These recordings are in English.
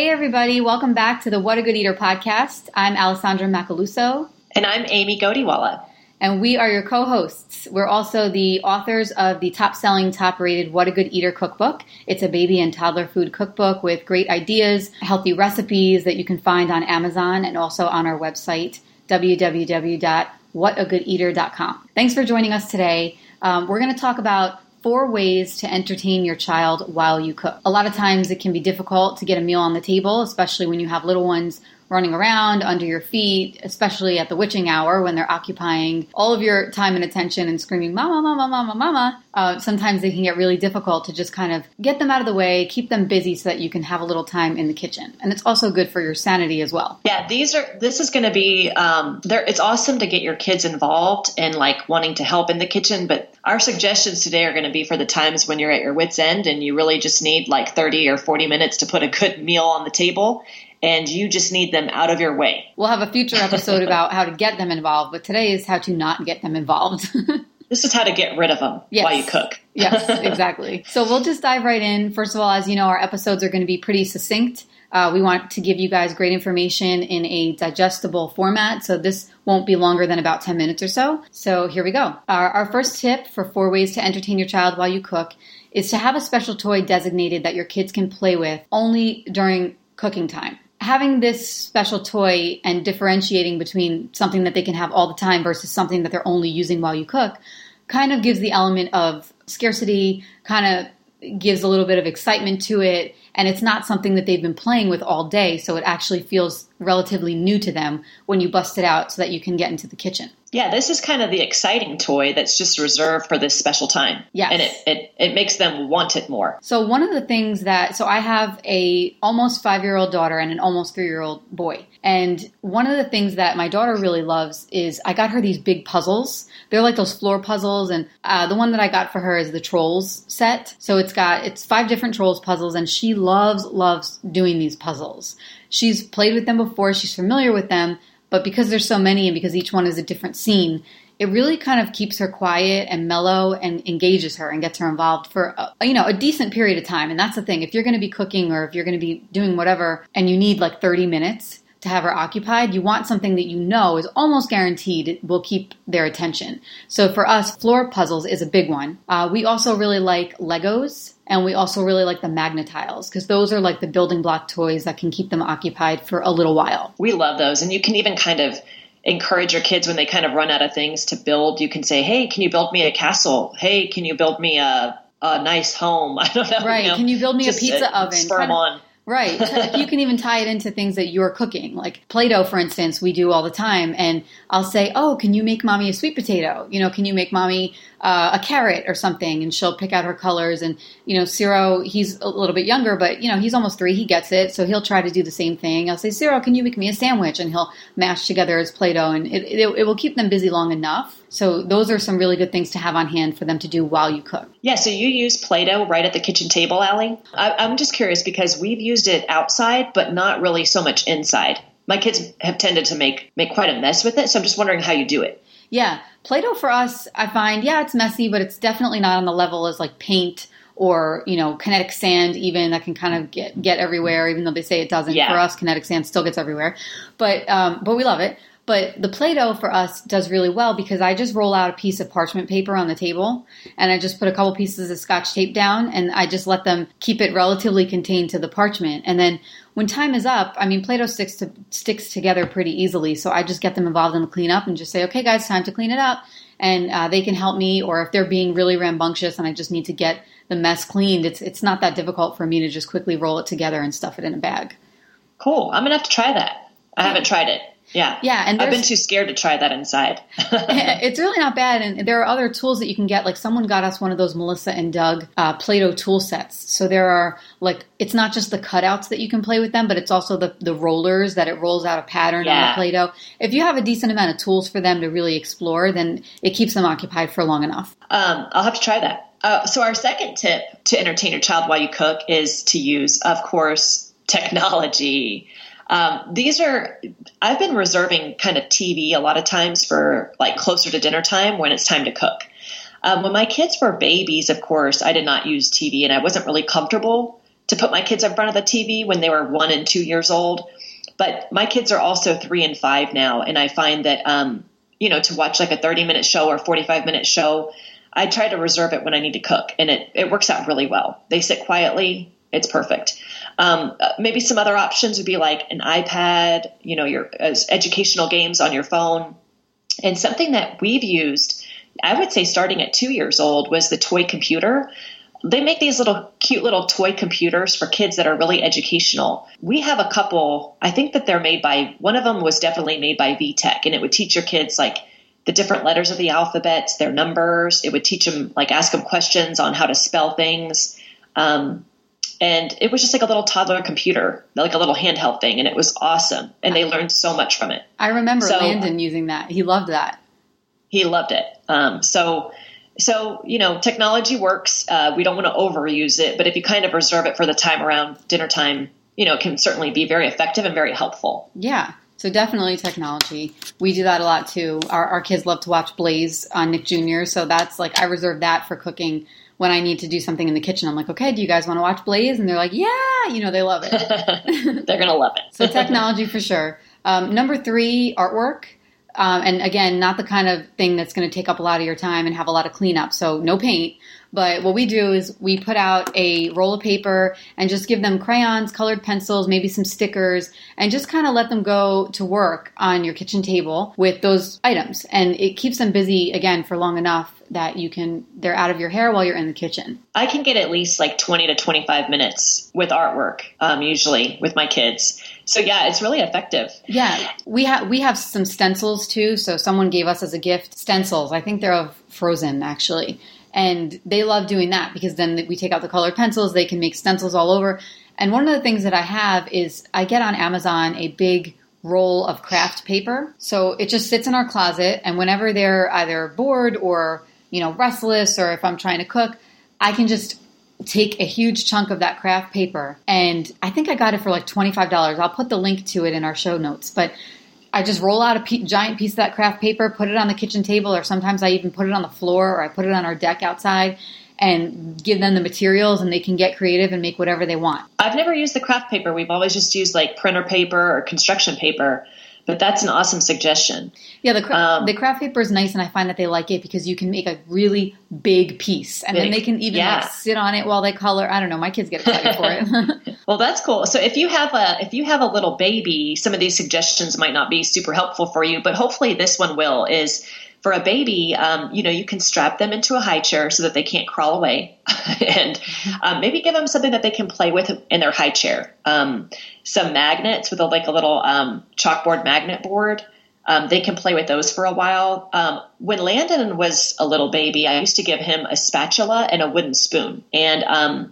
Hey, everybody. Welcome back to the What a Good Eater podcast. I'm Alessandra Macaluso. And I'm Amy Godiwala. And we are your co hosts. We're also the authors of the top selling, top rated What a Good Eater cookbook. It's a baby and toddler food cookbook with great ideas, healthy recipes that you can find on Amazon and also on our website, www.whatagoodeater.com. Thanks for joining us today. Um, we're going to talk about four ways to entertain your child while you cook. A lot of times it can be difficult to get a meal on the table, especially when you have little ones running around under your feet, especially at the witching hour when they're occupying all of your time and attention and screaming, Mama, Mama, Mama, Mama. Uh, sometimes they can get really difficult to just kind of get them out of the way, keep them busy so that you can have a little time in the kitchen. And it's also good for your sanity as well. Yeah, these are, this is going to be, um, there, it's awesome to get your kids involved and like wanting to help in the kitchen, but our suggestions today are going to be for the times when you're at your wits end and you really just need like 30 or 40 minutes to put a good meal on the table and you just need them out of your way. We'll have a future episode about how to get them involved, but today is how to not get them involved. this is how to get rid of them yes. while you cook. yes, exactly. So we'll just dive right in. First of all, as you know, our episodes are going to be pretty succinct. Uh, we want to give you guys great information in a digestible format, so this won't be longer than about 10 minutes or so. So here we go. Our, our first tip for four ways to entertain your child while you cook is to have a special toy designated that your kids can play with only during cooking time having this special toy and differentiating between something that they can have all the time versus something that they're only using while you cook kind of gives the element of scarcity, kind of gives a little bit of excitement to it, and it's not something that they've been playing with all day, so it actually feels relatively new to them when you bust it out so that you can get into the kitchen. Yeah, this is kind of the exciting toy that's just reserved for this special time. Yeah. And it, it, it makes them want it more. So one of the things that so I have a almost five year old daughter and an almost three year old boy. And one of the things that my daughter really loves is I got her these big puzzles. They're like those floor puzzles, and uh, the one that I got for her is the Trolls set. So it's got it's five different Trolls puzzles, and she loves loves doing these puzzles. She's played with them before, she's familiar with them, but because there's so many and because each one is a different scene, it really kind of keeps her quiet and mellow and engages her and gets her involved for a, you know a decent period of time. And that's the thing. If you're going to be cooking or if you're going to be doing whatever and you need like 30 minutes, to have her occupied, you want something that you know is almost guaranteed will keep their attention. So for us, floor puzzles is a big one. Uh, we also really like Legos and we also really like the Magna-Tiles because those are like the building block toys that can keep them occupied for a little while. We love those. And you can even kind of encourage your kids when they kind of run out of things to build. You can say, hey, can you build me a castle? Hey, can you build me a, a nice home? I don't know. Right. You know, can you build me a pizza oven? Spur kind of, on Right. you can even tie it into things that you're cooking. Like Play Doh, for instance, we do all the time. And I'll say, Oh, can you make mommy a sweet potato? You know, can you make mommy uh, a carrot or something? And she'll pick out her colors. And, you know, Ciro, he's a little bit younger, but, you know, he's almost three. He gets it. So he'll try to do the same thing. I'll say, Ciro, can you make me a sandwich? And he'll mash together his Play Doh. And it, it, it will keep them busy long enough so those are some really good things to have on hand for them to do while you cook. Yeah, so you use Play-Doh right at the kitchen table, Allie? I, am just curious because we've used it outside, but not really so much inside. My kids have tended to make make quite a mess with it, so I'm just wondering how you do it. Yeah, Play-Doh for us, I find, yeah, it's messy, but it's definitely not on the level as like paint or you know kinetic sand even that can kind of get get everywhere even though they say it doesn't yeah. for us kinetic sand still gets everywhere but um, but we love it but the Play Doh for us does really well because I just roll out a piece of parchment paper on the table and I just put a couple pieces of scotch tape down and I just let them keep it relatively contained to the parchment. And then when time is up, I mean, Play Doh sticks, to, sticks together pretty easily. So I just get them involved in the cleanup and just say, okay, guys, time to clean it up. And uh, they can help me, or if they're being really rambunctious and I just need to get the mess cleaned, it's, it's not that difficult for me to just quickly roll it together and stuff it in a bag. Cool. I'm to have to try that. I haven't tried it. Yeah. Yeah. And I've been too scared to try that inside. it's really not bad. And there are other tools that you can get. Like someone got us one of those Melissa and Doug uh, Play Doh tool sets. So there are like, it's not just the cutouts that you can play with them, but it's also the, the rollers that it rolls out a pattern yeah. on the Play Doh. If you have a decent amount of tools for them to really explore, then it keeps them occupied for long enough. Um, I'll have to try that. Uh, so our second tip to entertain your child while you cook is to use, of course, technology. Um, these are, I've been reserving kind of TV a lot of times for like closer to dinner time when it's time to cook. Um, when my kids were babies, of course, I did not use TV and I wasn't really comfortable to put my kids in front of the TV when they were one and two years old. But my kids are also three and five now, and I find that um, you know to watch like a 30 minute show or 45 minute show, I try to reserve it when I need to cook, and it it works out really well. They sit quietly. It's perfect. Um, uh, maybe some other options would be like an iPad, you know, your uh, educational games on your phone, and something that we've used. I would say starting at two years old was the toy computer they make these little cute little toy computers for kids that are really educational. We have a couple, I think that they're made by, one of them was definitely made by VTech, and it would teach your kids like the different letters of the alphabet, their numbers. It would teach them, like, ask them questions on how to spell things. Um, and it was just like a little toddler computer, like a little handheld thing, and it was awesome. And they learned so much from it. I remember so, Landon using that. He loved that. He loved it. Um, so so, you know, technology works. Uh, we don't want to overuse it, but if you kind of reserve it for the time around dinner time, you know, it can certainly be very effective and very helpful. Yeah. So definitely technology. We do that a lot too. Our, our kids love to watch Blaze on Nick Jr. So that's like I reserve that for cooking when I need to do something in the kitchen. I'm like, okay, do you guys want to watch Blaze? And they're like, yeah, you know, they love it. they're gonna love it. so technology for sure. Um, number three, artwork. Um, and again, not the kind of thing that's going to take up a lot of your time and have a lot of cleanup. So no paint. But what we do is we put out a roll of paper and just give them crayons, colored pencils, maybe some stickers, and just kind of let them go to work on your kitchen table with those items. And it keeps them busy again for long enough that you can they're out of your hair while you're in the kitchen. I can get at least like 20 to 25 minutes with artwork um, usually with my kids. So yeah, it's really effective. Yeah, we have we have some stencils too. So someone gave us as a gift stencils. I think they're of Frozen actually and they love doing that because then we take out the colored pencils, they can make stencils all over. And one of the things that I have is I get on Amazon a big roll of craft paper. So it just sits in our closet and whenever they're either bored or, you know, restless or if I'm trying to cook, I can just take a huge chunk of that craft paper and I think I got it for like $25. I'll put the link to it in our show notes, but I just roll out a pe- giant piece of that craft paper, put it on the kitchen table, or sometimes I even put it on the floor or I put it on our deck outside and give them the materials and they can get creative and make whatever they want. I've never used the craft paper. We've always just used like printer paper or construction paper. But that's an awesome suggestion. Yeah, the, cra- um, the craft paper is nice, and I find that they like it because you can make a really big piece, and big, then they can even yeah. like sit on it while they color. I don't know, my kids get excited for it. well, that's cool. So if you have a if you have a little baby, some of these suggestions might not be super helpful for you, but hopefully this one will. Is for a baby, um, you know, you can strap them into a high chair so that they can't crawl away, and um, maybe give them something that they can play with in their high chair. Um, some magnets with a, like a little um, chalkboard magnet board. Um, they can play with those for a while. Um, when Landon was a little baby, I used to give him a spatula and a wooden spoon, and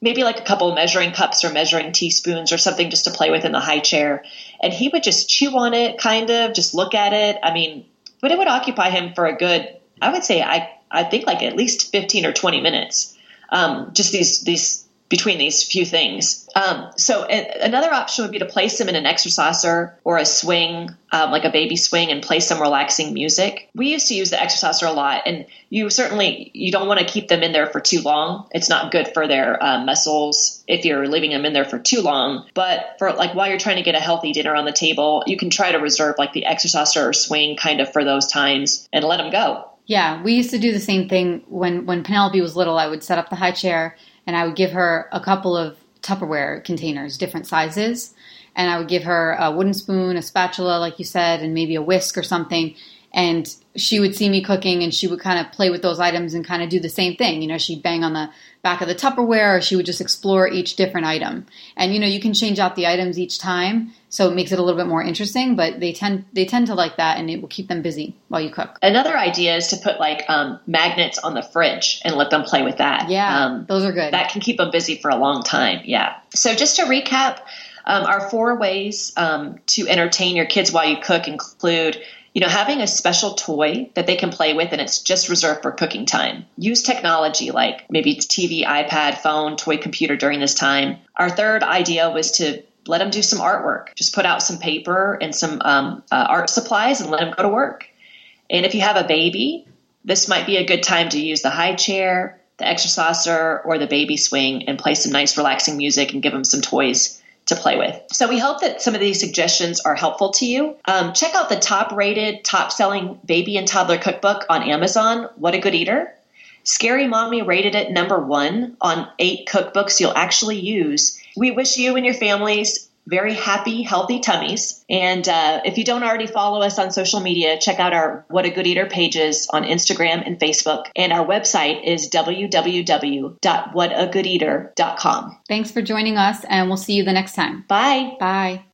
maybe like a couple measuring cups or measuring teaspoons or something just to play with in the high chair. And he would just chew on it, kind of, just look at it. I mean, but it would occupy him for a good, I would say, I I think like at least fifteen or twenty minutes. Um, just these these between these few things. Um, so a- another option would be to place them in an exerciser or a swing, um, like a baby swing, and play some relaxing music. We used to use the exerciser a lot, and you certainly you don't want to keep them in there for too long. It's not good for their uh, muscles if you're leaving them in there for too long. But for like while you're trying to get a healthy dinner on the table, you can try to reserve like the exerciser or swing kind of for those times and let them go. Yeah, we used to do the same thing when when Penelope was little. I would set up the high chair and I would give her a couple of Tupperware containers, different sizes, and I would give her a wooden spoon, a spatula, like you said, and maybe a whisk or something. And she would see me cooking and she would kind of play with those items and kind of do the same thing. You know, she'd bang on the back of the Tupperware or she would just explore each different item. And you know, you can change out the items each time, so it makes it a little bit more interesting, but they tend they tend to like that and it will keep them busy while you cook. Another idea is to put like um, magnets on the fridge and let them play with that. Yeah, um, those are good. That can keep them busy for a long time. Yeah. So just to recap, um, our four ways um, to entertain your kids while you cook include you know, having a special toy that they can play with and it's just reserved for cooking time. Use technology like maybe TV, iPad, phone, toy computer during this time. Our third idea was to let them do some artwork. Just put out some paper and some um, uh, art supplies and let them go to work. And if you have a baby, this might be a good time to use the high chair, the exerciser, or the baby swing and play some nice relaxing music and give them some toys to play with. So we hope that some of these suggestions are helpful to you. Um, check out the top rated, top selling baby and toddler cookbook on Amazon, What a Good Eater. Scary Mommy rated it number one on eight cookbooks you'll actually use. We wish you and your families very happy, healthy tummies. And uh, if you don't already follow us on social media, check out our What a Good Eater pages on Instagram and Facebook. And our website is www.whatagoodeater.com. Thanks for joining us, and we'll see you the next time. Bye. Bye.